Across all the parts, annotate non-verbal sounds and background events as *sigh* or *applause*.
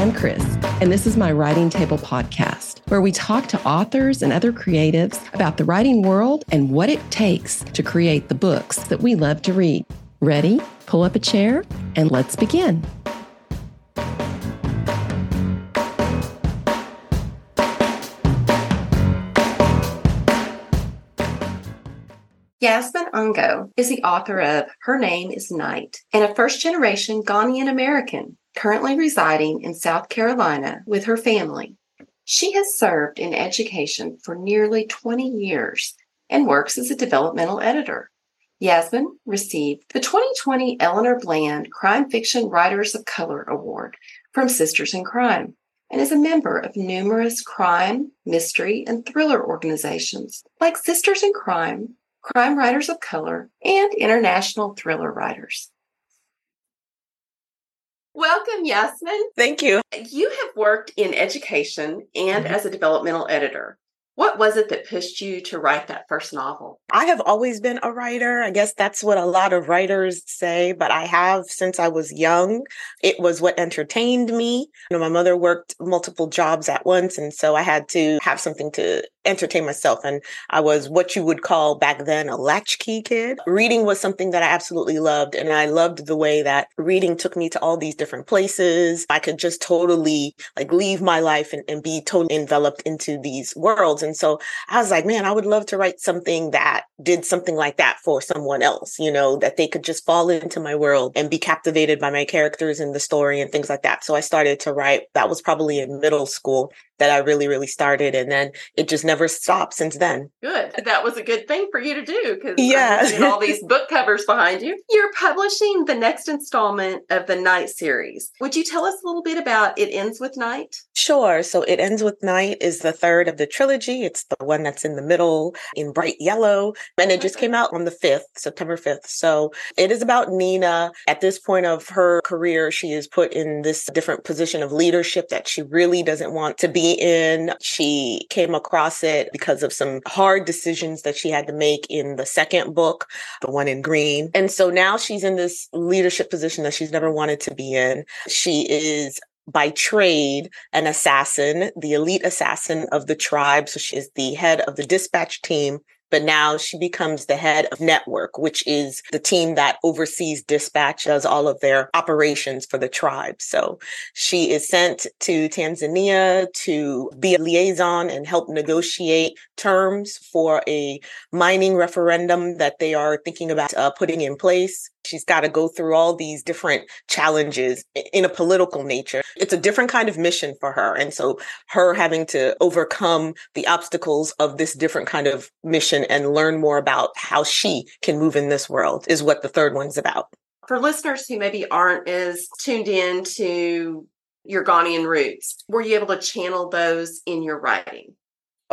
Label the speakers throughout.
Speaker 1: and Chris, and this is my Writing Table podcast, where we talk to authors and other creatives about the writing world and what it takes to create the books that we love to read. Ready? Pull up a chair and let's begin.
Speaker 2: Yasmin Angoe is the author of Her Name is Knight and a first generation Ghanaian American currently residing in South Carolina with her family. She has served in education for nearly 20 years and works as a developmental editor. Yasmin received the 2020 Eleanor Bland Crime Fiction Writers of Color Award from Sisters in Crime and is a member of numerous crime, mystery, and thriller organizations like Sisters in Crime, crime writers of color, and international thriller writers. Welcome, Yasmin.
Speaker 3: Thank you.
Speaker 2: You have worked in education and mm-hmm. as a developmental editor. What was it that pushed you to write that first novel?
Speaker 3: I have always been a writer. I guess that's what a lot of writers say, but I have since I was young. It was what entertained me. You know, my mother worked multiple jobs at once, and so I had to have something to entertain myself. And I was what you would call back then a latchkey kid. Reading was something that I absolutely loved. And I loved the way that reading took me to all these different places. I could just totally like leave my life and, and be totally enveloped into these worlds. And so I was like, man, I would love to write something that did something like that for someone else, you know, that they could just fall into my world and be captivated by my characters and the story and things like that. So I started to write. That was probably in middle school that I really, really started. And then it just never stopped since then.
Speaker 2: Good. That was a good thing for you to do because
Speaker 3: yeah.
Speaker 2: all these book covers behind you. You're publishing the next installment of the Knight series. Would you tell us a little bit about It Ends with Knight?
Speaker 3: Sure. So It Ends with Knight is the third of the trilogy. It's the one that's in the middle in bright yellow. And it just came out on the 5th, September 5th. So it is about Nina. At this point of her career, she is put in this different position of leadership that she really doesn't want to be in. She came across it because of some hard decisions that she had to make in the second book, the one in green. And so now she's in this leadership position that she's never wanted to be in. She is by trade an assassin, the elite assassin of the tribe. So she is the head of the dispatch team but now she becomes the head of network, which is the team that oversees dispatch, does all of their operations for the tribe. So she is sent to Tanzania to be a liaison and help negotiate terms for a mining referendum that they are thinking about uh, putting in place. She's got to go through all these different challenges in a political nature. It's a different kind of mission for her. And so her having to overcome the obstacles of this different kind of mission and learn more about how she can move in this world is what the third one's about.
Speaker 2: For listeners who maybe aren't as tuned in to your Ghanaian roots, were you able to channel those in your writing?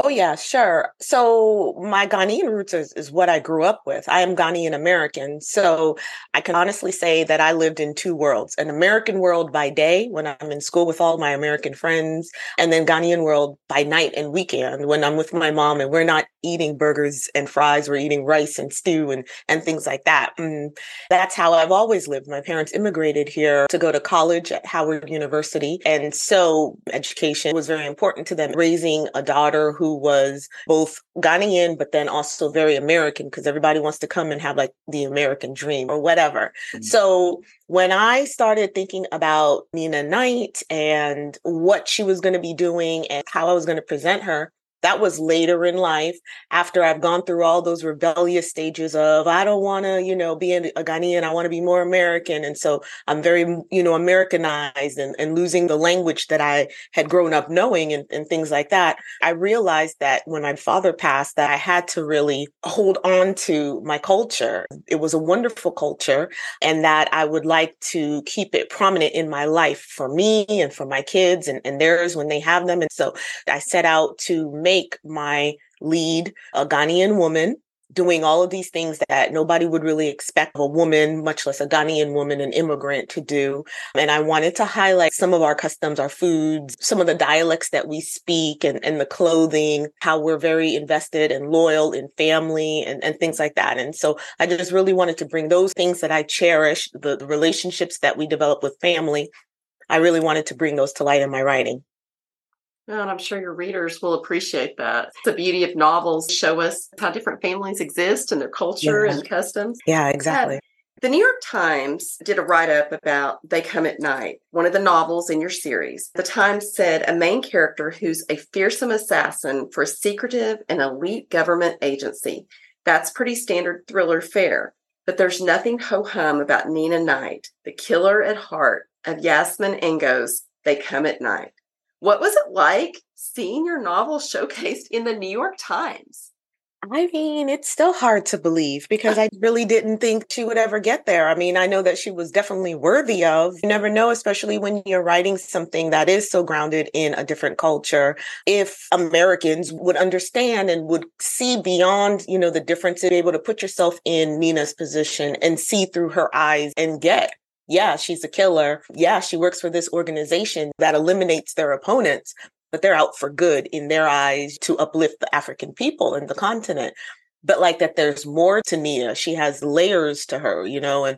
Speaker 3: Oh, yeah, sure. So, my Ghanaian roots is, is, what I grew up with. I am Ghanaian American. So, I can honestly say that I lived in two worlds an American world by day when I'm in school with all my American friends, and then Ghanaian world by night and weekend when I'm with my mom and we're not eating burgers and fries, we're eating rice and stew and, and things like that. And mm, that's how I've always lived. My parents immigrated here to go to college at Howard University. And so, education was very important to them, raising a daughter who who was both Ghanaian, but then also very American because everybody wants to come and have like the American dream or whatever. Mm-hmm. So when I started thinking about Nina Knight and what she was going to be doing and how I was going to present her, that was later in life after I've gone through all those rebellious stages of, I don't want to, you know, be a Ghanaian. I want to be more American. And so I'm very, you know, Americanized and, and losing the language that I had grown up knowing and, and things like that. I realized that when my father passed, that I had to really hold on to my culture. It was a wonderful culture and that I would like to keep it prominent in my life for me and for my kids and, and theirs when they have them. And so I set out to make my lead a Ghanaian woman doing all of these things that nobody would really expect of a woman, much less a Ghanaian woman, an immigrant to do. And I wanted to highlight some of our customs, our foods, some of the dialects that we speak and, and the clothing, how we're very invested and loyal in family and, and things like that. And so I just really wanted to bring those things that I cherish, the relationships that we develop with family I really wanted to bring those to light in my writing.
Speaker 2: And I'm sure your readers will appreciate that. The beauty of novels show us how different families exist and their culture yeah. and customs.
Speaker 3: Yeah, exactly.
Speaker 2: The New York Times did a write up about They Come at Knight, one of the novels in your series. The Times said a main character who's a fearsome assassin for a secretive and elite government agency. That's pretty standard thriller fare. But there's nothing ho hum about Nina Knight, the killer at heart of Yasmin Angoe's They Come at Knight. What was it like seeing your novel showcased in the New York Times?
Speaker 3: I mean, it's still hard to believe because I really didn't think she would ever get there. I mean, I know that she was definitely worthy of. You never know, especially when you're writing something that is so grounded in a different culture, if Americans would understand and would see beyond, you know, the difference differences, be able to put yourself in Nina's position and see through her eyes and get yeah, she's a killer. Yeah, she works for this organization that eliminates their opponents, but they're out for good in their eyes to uplift the African people and the continent. But like that, there's more to Nia. She has layers to her, you know, and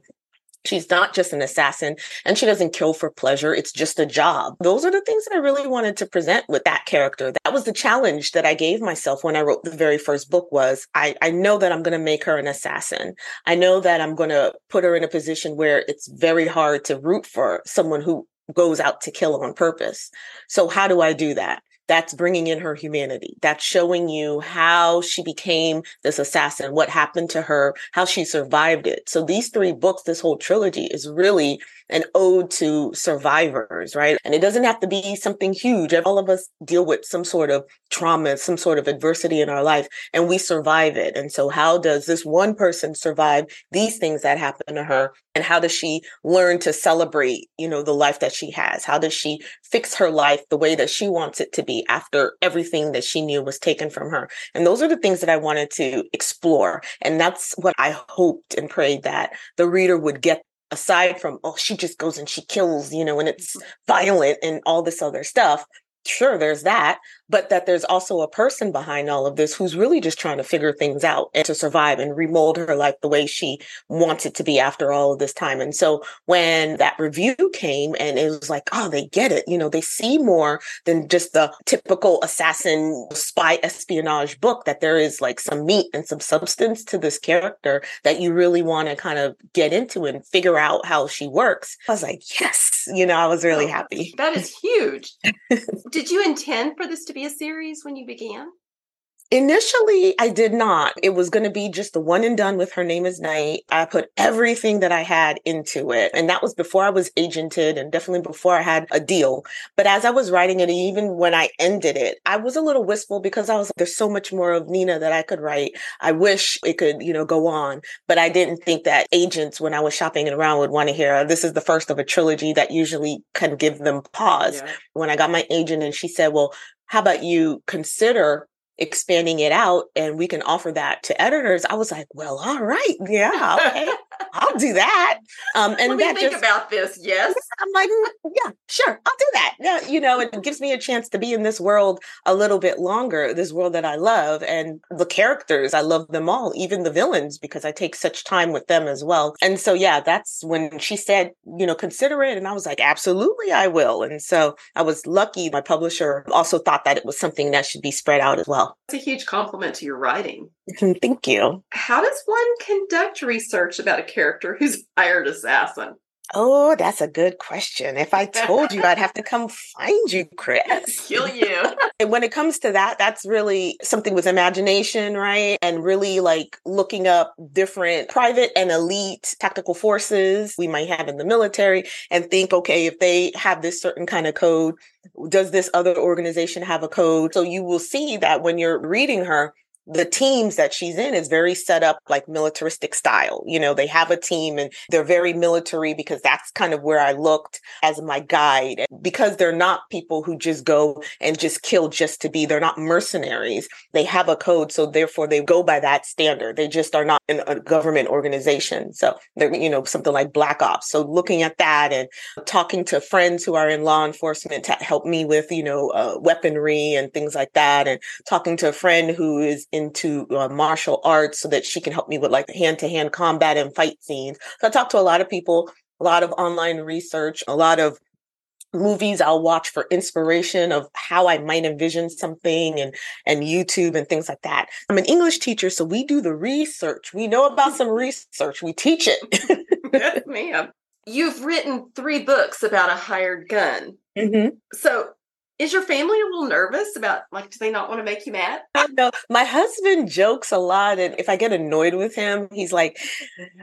Speaker 3: She's not just an assassin and she doesn't kill for pleasure. It's just a job. Those are the things that I really wanted to present with that character. That was the challenge that I gave myself when I wrote the very first book was I, I know that I'm going to make her an assassin. I know that I'm going to put her in a position where it's very hard to root for someone who goes out to kill on purpose. So how do I do that? That's bringing in her humanity. That's showing you how she became this assassin, what happened to her, how she survived it. So these three books, this whole trilogy is really an ode to survivors, right? And it doesn't have to be something huge. All of us deal with some sort of trauma, some sort of adversity in our life, and we survive it. And so, how does this one person survive these things that happen to her? And how does she learn to celebrate, you know, the life that she has? How does she fix her life the way that she wants it to be after everything that she knew was taken from her? And those are the things that I wanted to explore. And that's what I hoped and prayed that the reader would get aside from oh she just goes and she kills you know and it's mm-hmm. violent and all this other stuff sure there's that but that there's also a person behind all of this who's really just trying to figure things out and to survive and remold her life the way she wants it to be after all of this time. And so when that review came and it was like, oh, they get it, you know, they see more than just the typical assassin spy espionage book, that there is like some meat and some substance to this character that you really want to kind of get into and figure out how she works. I was like, yes, you know, I was really oh, happy.
Speaker 2: That is huge. *laughs* Did you intend for this to be a series when you began?
Speaker 3: Initially, I did not. It was going to be just the one and done with Her Name is Knight. I put everything that I had into it. And that was before I was agented and definitely before I had a deal. But as I was writing it, even when I ended it, I was a little wistful because I was like, there's so much more of Nina that I could write. I wish it could, you know, go on. But I didn't think that agents, when I was shopping it around, would want to hear, this is the first of a trilogy that usually can give them pause. Yeah. When I got my agent and she said, well, how about you consider expanding it out and we can offer that to editors i was like well all right yeah okay *laughs* i'll do that.
Speaker 2: Um and Let me think just, about this yes.
Speaker 3: I'm like mm, yeah sure i'll do that. Yeah you know it gives me a chance to be in this world a little bit longer this world that i love and the characters i love them all even the villains because i take such time with them as well. And so yeah that's when she said you know consider it and i was like absolutely i will. And so i was lucky my publisher also thought that it was something that should be spread out as well.
Speaker 2: It's a huge compliment to your writing.
Speaker 3: Thank you.
Speaker 2: How does one conduct research about a character who's hired assassin?
Speaker 3: Oh, that's a good question. If I told you, I'd have to come find you, Chris. *laughs*
Speaker 2: Kill you. *laughs*
Speaker 3: And when it comes to that, that's really something with imagination, right? And really like looking up different private and elite tactical forces we might have in the military and think, okay, if they have this certain kind of code, does this other organization have a code? So you will see that when you're reading her, the teams that she's in is very set up like militaristic style. You know, they have a team and they're very military because that's kind of where I looked as my guide. Because they're not people who just go and just kill just to be, they're not mercenaries. They have a code. So therefore they go by that standard. They just are not in a government organization. So they're, you know, something like black ops. So looking at that and talking to friends who are in law enforcement to help me with, you know, uh, weaponry and things like that. And talking to a friend who is in into uh, martial arts so that she can help me with like hand to hand combat and fight scenes. So I talk to a lot of people, a lot of online research, a lot of movies I'll watch for inspiration of how I might envision something and and YouTube and things like that. I'm an English teacher, so we do the research. We know about some research. We teach it.
Speaker 2: yes, ma'am. You've written three books about a hired gun. Mm-hmm. So is your family a little nervous about like do they not want to make you mad?
Speaker 3: Know. My husband jokes a lot and if I get annoyed with him, he's like,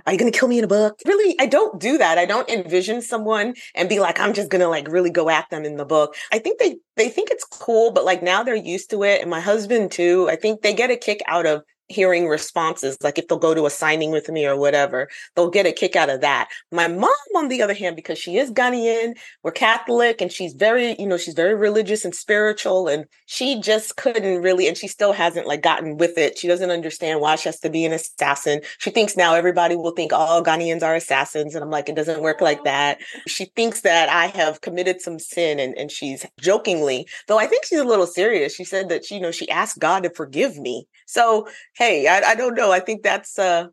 Speaker 3: Are you gonna kill me in a book? Really, I don't do that. I don't envision someone and be like, I'm just gonna like really go at them in the book. I think they they think it's cool, but like now they're used to it. And my husband too. I think they get a kick out of hearing responses, like if they'll go to a signing with me or whatever, they'll get a kick out of that. My mom, on the other hand, because she is Ghanaian, we're Catholic, and she's very, you know, she's very religious and spiritual, and she just couldn't really, and she still hasn't like gotten with it. She doesn't understand why she has to be an assassin. She thinks now everybody will think all Ghanaians are assassins, and I'm like, it doesn't work like oh. that. She thinks that I have committed some sin, and and she's jokingly, though I think she's a little serious. She said that you know she asked God to forgive me. So hey, I, I don't know. I think that's uh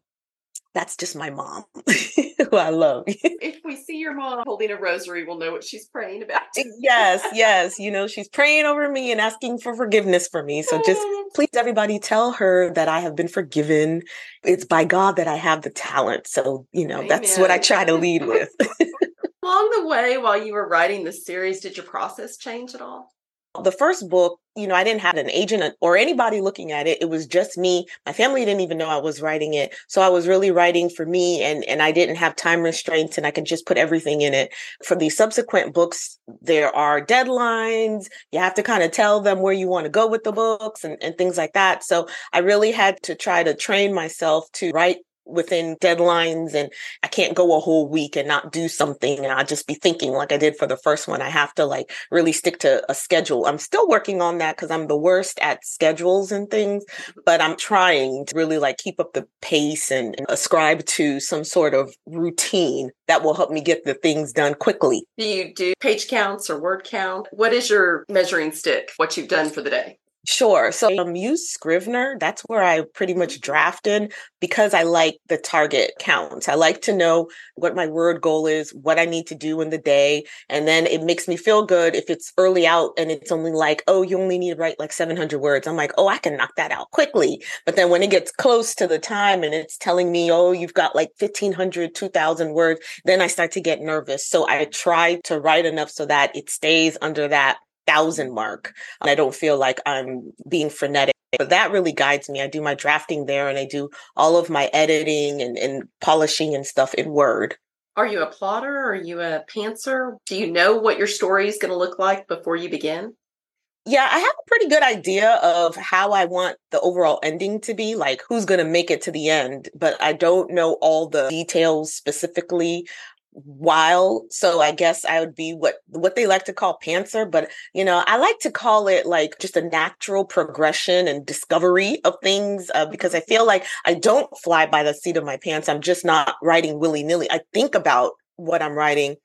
Speaker 3: that's just my mom *laughs* who I love.
Speaker 2: if we see your mom holding a rosary, we'll know what she's praying about.
Speaker 3: yes, yes. You know, she's praying over me and asking for forgiveness for me. So just *laughs* please, everybody, tell her that I have been forgiven. It's by God that I have the talent. So, you know, Amen. that's what I try to lead with. *laughs*
Speaker 2: Along the way, while you were writing the series, did your process change at all?
Speaker 3: The first book, you know, I didn't have an agent uh, or anybody looking at it. It was just me. My family didn't even know I was writing it. So I was really writing for me and, and I didn't have time restraints and I could just put everything in it. For the subsequent books, there are deadlines. You have to kind of tell them where you want to go with the books and, and things like that. So I really had to try to train myself to write within deadlines and I can't go a whole week and not do something and I'll just be thinking like I did for the first one. I have to like really stick to a schedule. I'm still working on that because I'm the worst at schedules and things, but I'm trying to really like keep up the pace and, and ascribe to some sort of routine that will help me get the things done quickly.
Speaker 2: Do you do page counts or word count? What is your measuring stick? What you've done for the day?
Speaker 3: Sure. So um, use Scrivener. That's where I pretty much drafted because I like the target counts. I like to know what my word goal is, what I need to do in the day. And then it makes me feel good if it's early out and it's only like, oh, you only need to write like 700 words. I'm like, oh, I can knock that out quickly. But then when it gets close to the time and it's telling me, oh, you've got like 1500, 2000 words, then I start to get nervous. So I try to write enough so that it stays under that thousand mark. And I don't feel like I'm being frenetic. But that really guides me. I do my drafting there and I do all of my editing and, and polishing and stuff in Word.
Speaker 2: Are you a plotter? Are you a pantser? Do you know what your story is going to look like before you begin?
Speaker 3: Yeah, I have a pretty good idea of how I want the overall ending to be, like who's going to make it to the end, but I don't know all the details specifically while so i guess i would be what what they like to call pantser but you know i like to call it like just a natural progression and discovery of things uh, because i feel like i don't fly by the seat of my pants i'm just not writing willy-nilly i think about what i'm writing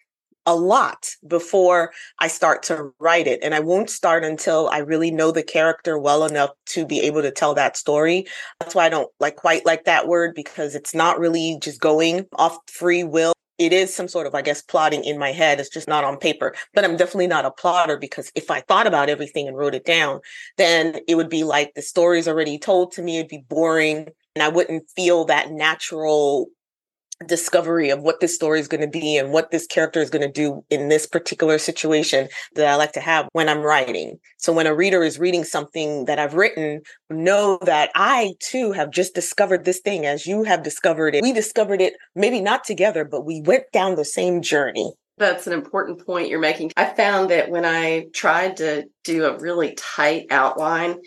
Speaker 3: a lot before I start to write it. And I won't start until I really know the character well enough to be able to tell that story. That's why I don't like quite like that word because it's not really just going off free will it is some sort of, I guess, plotting in my head. It's just not on paper. But I'm definitely not a plotter because if I thought about everything and wrote it down, then it would be like the story's already told to me. It'd be boring and I wouldn't feel that natural discovery of what this story is going to be and what this character is going to do in this particular situation that I like to have when I'm writing. So when a reader is reading something that I've written, know that I too have just discovered this thing as you have discovered it. We discovered it maybe not together, but we went down the same journey.
Speaker 2: That's an important point you're making. I found that when I tried to do a really tight outline,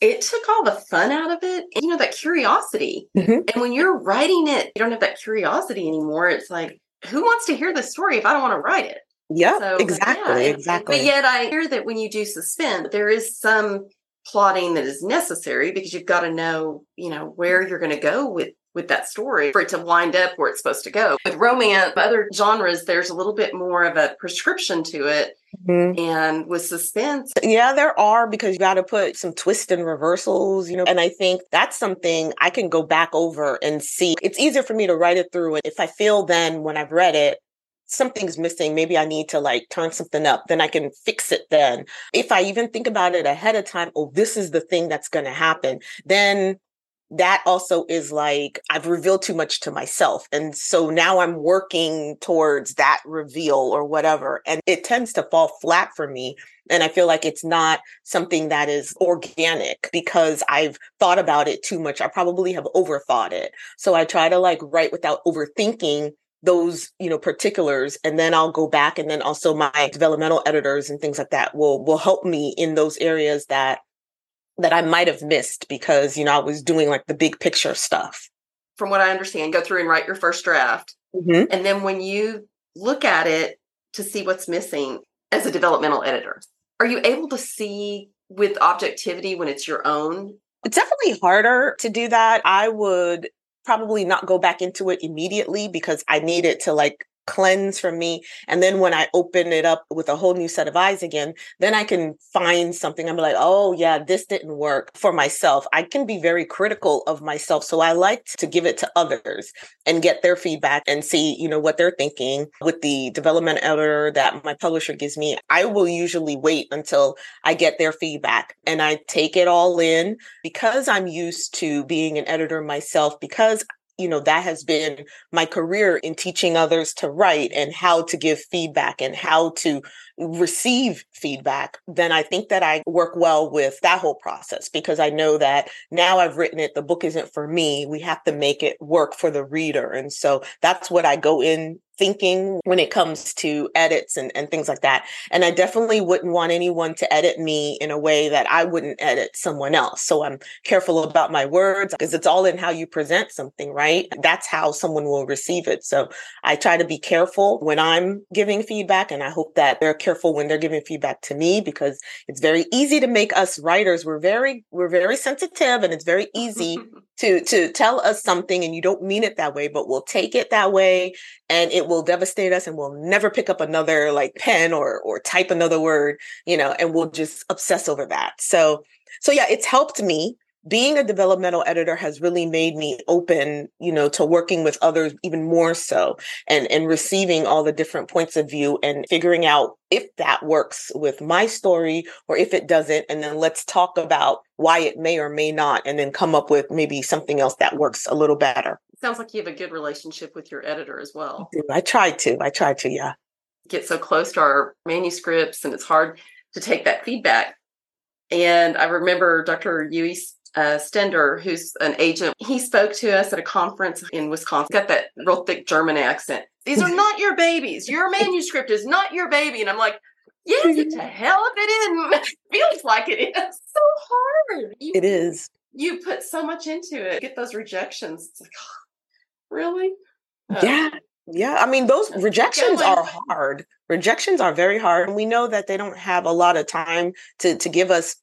Speaker 2: it took all the fun out of it and, you know that curiosity. Mm-hmm. and when you're writing it you don't have that curiosity anymore. It's like who wants to hear the story if i don't want to write it?
Speaker 3: Yeah so, exactly yeah, exactly
Speaker 2: but yet i hear that when you do suspend, there is some plotting that is necessary because you've got to know you know where you're going to go with with that story for it to wind up where it's supposed to go. With romance, other genres, there's a little bit more of a prescription to it. Mm-hmm. And with suspense.
Speaker 3: Yeah, there are because you got to put some twists and reversals, you know. And I think that's something I can go back over and see. It's easier for me to write it through. And if I feel then when I've read it, something's missing. Maybe I need to like turn something up. Then I can fix it then. If I even think about it ahead of time, oh, this is the thing that's going to happen, then that also is like I've revealed too much to myself. And so now I'm working towards that reveal or whatever. And it tends to fall flat for me. And I feel like it's not something that is organic because I've thought about it too much. I probably have overthought it. So I try to like write without overthinking those you know particulars and then i'll go back and then also my developmental editors and things like that will will help me in those areas that that i might have missed because you know i was doing like the big picture stuff.
Speaker 2: From what i understand go through and write your first draft. Mm-hmm. and then when you look at it to see what's missing as a developmental editor are you able to see with objectivity when it's your own?
Speaker 3: It's definitely harder to do that. I would probably not go back into it immediately because I need it to like cleanse from me. And then when I open it up with a whole new set of eyes again, then I can find something. I'm like, oh, yeah, this didn't work for myself. I can be very critical of myself. So I like to give it to others and get their feedback and see, you know, what they're thinking with the development editor that my publisher gives me. I will usually wait until I get their feedback and I take it all in because I'm used to being an editor myself, because you know that has been my career in teaching others to write and how to give feedback and how to receive feedback, then I think that I work well with that whole process because I know that now I've written it, the book isn't for me. We have to make it work for the reader. And so that's what I go in thinking when it comes to edits and, and things like that. And I definitely wouldn't want anyone to edit me in a way that I wouldn't edit someone else. So I'm careful about my words because it's all in how you present something, right? That's how someone will receive it. So I try to be careful when I'm giving feedback and I hope that they're careful when they're giving feedback to me because it's very easy to make us writers. We're very, we're very sensitive and it's very easy *laughs* to, to tell us something and you don't mean it that way, but we'll take it that way and it will devastate us and we'll never pick up another like pen or, or type another word, you know, and we'll just obsess over that. So, so yeah, it's helped me being a developmental editor has really made me open you know to working with others even more so and and receiving all the different points of view and figuring out if that works with my story or if it doesn't. And then let's talk about why it may or may not and then come up with maybe something else that works a little better.
Speaker 2: Sounds like you have a good relationship with your editor as well.
Speaker 3: I try to. I try to yeah.
Speaker 2: Get so close to our manuscripts and it's hard to take that feedback. And I remember Dr. Uwe uh, Stender, who's an agent, he spoke to us at a conference in Wisconsin. Got that real thick German accent. These are not your babies. Your manuscript is not your baby. And I'm like, yeah, *laughs* get to hell if it is. *laughs* feels like it is. So hard.
Speaker 3: You, it is.
Speaker 2: You put so much into it. Get those rejections. It's like, oh, *gasps* really?
Speaker 3: Uh, yeah. Yeah, I mean those rejections are hard. Rejections are very hard. And we know that they don't have a lot of time to to give us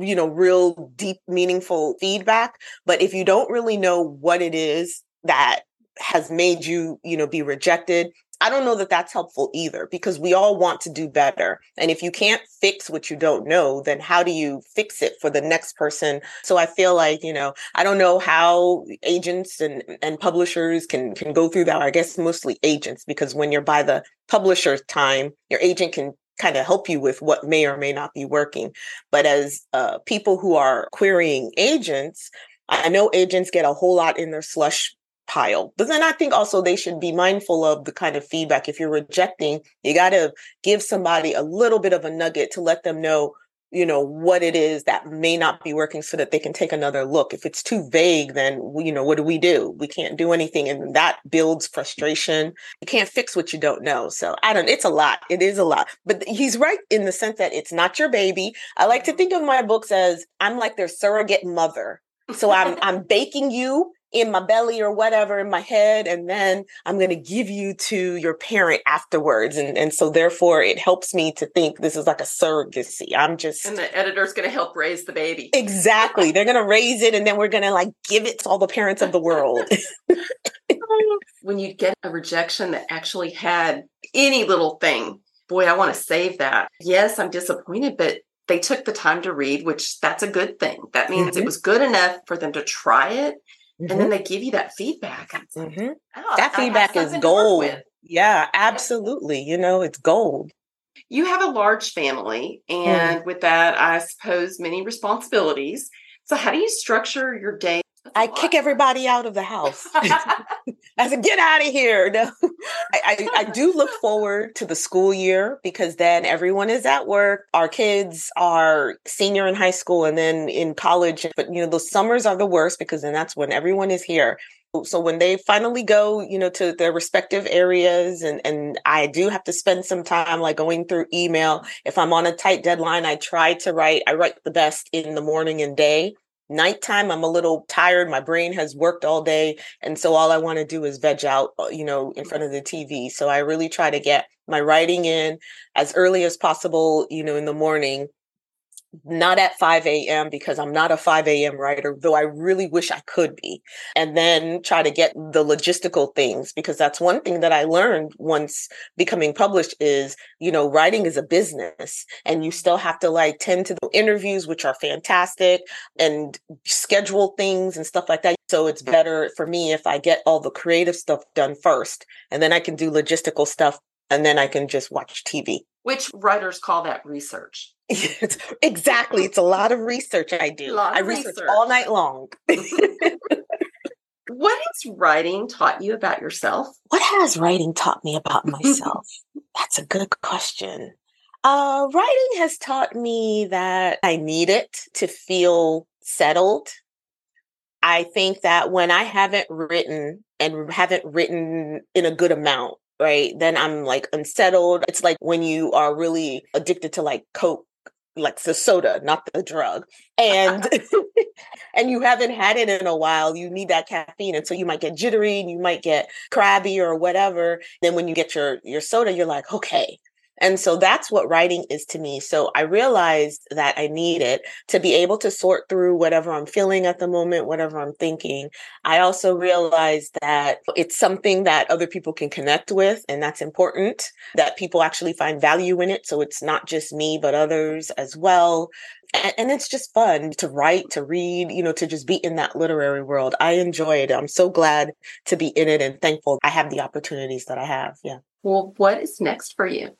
Speaker 3: you know, real deep, meaningful feedback. But if you don't really know what it is that has made you, you know, be rejected, I don't know that that's helpful either because we all want to do better. And if you can't fix what you don't know, then how do you fix it for the next person? So I feel like, you know, I don't know how agents and, and publishers can, can go through that. I guess mostly agents, because when you're by the publisher's time, your agent can kind of help you with what may or may not be working. But as uh, people who are querying agents, I know agents get a whole lot in their slush pile. But then I think also they should be mindful of the kind of feedback. If you're rejecting, you got to give somebody a little bit of a nugget to let them know you know what it is that may not be working so that they can take another look. If it's too vague then you know what do we do? We can't do anything and that builds frustration. You can't fix what you don't know. So i don't it's a lot. It is a lot. But he's right in the sense that it's not your baby. I like to think of my books as i'm like their surrogate mother. So i'm i'm baking you in my belly or whatever in my head and then i'm going to give you to your parent afterwards. And and so therefore it helps me to think this is like a surrogacy. I'm just
Speaker 2: and the editor's going to help raise the baby.
Speaker 3: Exactly. They're going to raise it and then we're going to like give it to all the parents of the world. *laughs*
Speaker 2: When you get a rejection that actually had any little thing boy i want to save that. Yes i'm disappointed but they took the time to read which that's a good thing. That means mm-hmm. it was good enough for them to try it Mm-hmm. and then mm-hmm. they give you that feedback.
Speaker 3: mm-hmm. oh, that feedback is gold. Yeah, absolutely. You know, it's gold.
Speaker 2: You have a large family, and mm. with that, I suppose many responsibilities. So, how do you structure your day?
Speaker 3: I kick everybody out of the house. *laughs* *laughs* I said, get out of here. *laughs* No. I, I, I, do look *laughs* forward to the school year because then everyone is at work. Our kids are senior in high school and then in college. But, you know, the summers are the worst because then that's when everyone is here. So when they finally go, you know, to their respective areas and and I do have to spend some time like going through email. If I'm on a tight deadline, I try to write I write the best in the morning and day nighttime i'm a little tired my brain has worked all day and so all i want to do is veg out uh, you know in front of the tv so i really try to get my writing in as early as possible you know in the morning not at 5 a.m. because I'm not a 5 a.m. writer, though I really wish I could be. And then try to get the logistical things because that's one thing that I learned once becoming published is, you know, writing is a business and you still have to like tend to the interviews, which are fantastic and schedule things and stuff like that. So it's mm. better for me if I get all the creative stuff done first and then I can do logistical stuff and then I can just watch TV.
Speaker 2: Which writers call that research. *laughs*
Speaker 3: exactly. It's a lot of research I do. I research, research all night long. *laughs*
Speaker 2: what has writing taught you about yourself?
Speaker 3: What has writing taught me about myself? *laughs* That's a good question. Uh, writing has taught me that I need it to feel settled. I think that when I haven't written and haven't written in a good amount, right, then I'm like unsettled. It's like when you are really addicted to like Coke like the soda, not the drug. And *laughs* *laughs* and you haven't had it in a while, you need that caffeine. And so you might get jittery and you might get crabby or whatever. Then when you get your your soda, you're like, okay, and so that's what writing is to me. So I realized that I need it to be able to sort through whatever I'm feeling at the moment, whatever I'm thinking. I also realized that it's something that other people can connect with, and that's important, that people actually find value in it. So it's not just me, but others as well. And, and it's just fun to write, to read, you know, to just be in that literary world. I enjoy it. I'm so glad to be in it and thankful I have the opportunities that I have. Yeah.
Speaker 2: Well, what is next for you?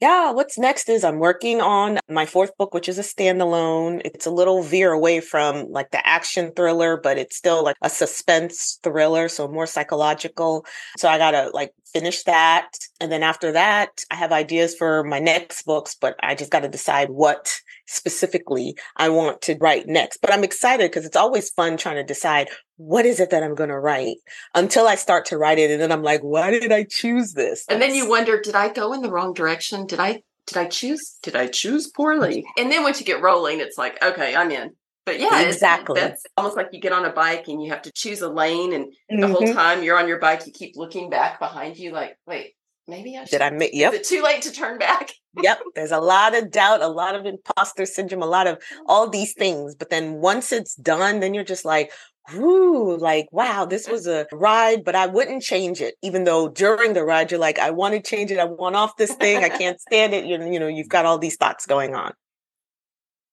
Speaker 3: Yeah, what's next is I'm working on my fourth book, which is a standalone. It's a little veer away from like the action thriller, but it's still like a suspense thriller, so more psychological. So I gotta like finish that. And then after that, I have ideas for my next books, but I just gotta decide what specifically I want to write next. But I'm excited because it's always fun trying to decide what is it that I'm going to write until I start to write it. And then I'm like, why did I choose this?
Speaker 2: And then you wonder, did I go in the wrong direction? Did I, did I choose, did I choose poorly? And then once you get rolling, it's like, okay, I'm in. But yeah, exactly. That's almost like you get on a bike and you have to choose a lane, and mm-hmm. the whole mm-hmm. time you're on your bike, you keep looking back behind you, like, wait, maybe I should.
Speaker 3: Did I make? Yep.
Speaker 2: Is it too late to turn back?
Speaker 3: yep. *laughs* There's a lot of doubt, a lot of imposter syndrome, a lot of all these things. But then once it's done, then you're just like, Ooh, like, wow, this was a ride, but I wouldn't change it. Even though during the ride, you're like, I want to change it. I want off this thing. I can't stand it. You, you know, you've got all these thoughts going on.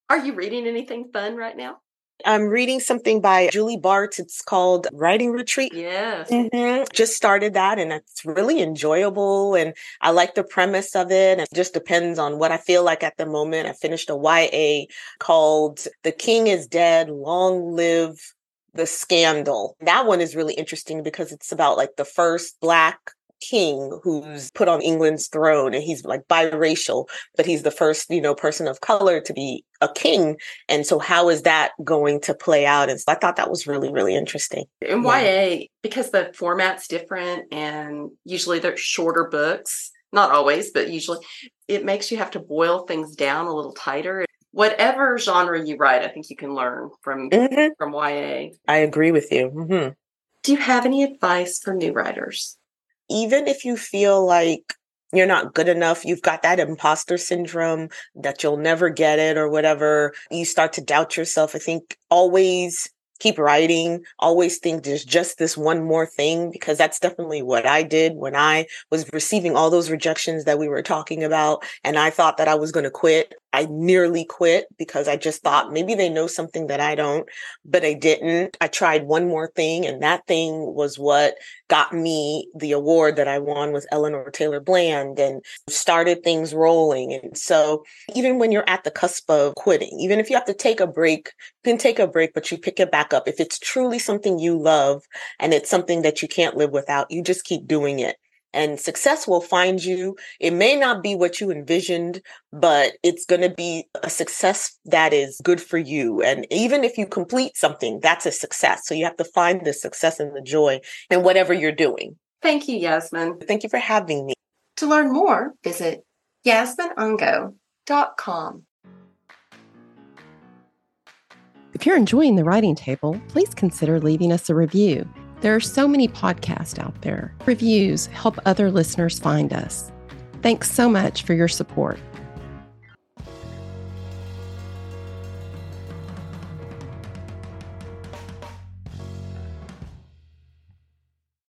Speaker 2: Are you reading anything fun right now?
Speaker 3: I'm reading something by Julie Bartz. It's called Writing Retreat.
Speaker 2: Yes.
Speaker 3: Mm-hmm. Just started that and it's really enjoyable. And I like the premise of it. And it just depends on what I feel like at the moment. I finished a YA called The King is Dead, Long Live the Scandal. That one is really interesting because it's about like the first Black king who's put on England's throne and he's like biracial, but he's the first, you know, person of color to be a king. And so how is that going to play out? And so I thought that was really, really interesting.
Speaker 2: In yeah. YA, because the format's different and usually they're shorter books, not always, but usually it makes you have to boil things down a little tighter. Whatever genre you write, I think you can learn from mm-hmm. from YA.
Speaker 3: I agree with you. Mm-hmm.
Speaker 2: Do you have any advice for new writers?
Speaker 3: even if you feel like you're not good enough, you've got that imposter syndrome that you'll never get it or whatever, you start to doubt yourself. I think always keep writing, always think there's just this one more thing, because that's definitely what I did when I was receiving all those rejections that we were talking about. And I thought that I was going to quit. I nearly quit because I just thought maybe they know something that I don't, but I didn't. I tried one more thing, and that thing was what got me the award that I won with Eleanor Taylor Bland and started things rolling. And so, even when you're at the cusp of quitting, even if you have to take a break, you can take a break, but you pick it back up. If it's truly something you love and it's something that you can't live without, you just keep doing it and success will find you. It may not be what you envisioned, but it's going to be a success that is good for you. And even if you complete something, that's a success. So you have to find the success and the joy in whatever you're doing.
Speaker 2: Thank you, Yasmin.
Speaker 3: Thank you for having me.
Speaker 2: To learn more, visit yasminangoe.com.
Speaker 1: If you're enjoying the writing table, please consider leaving us a review. There are so many podcasts out there. Reviews help other listeners find us. Thanks so much for your support.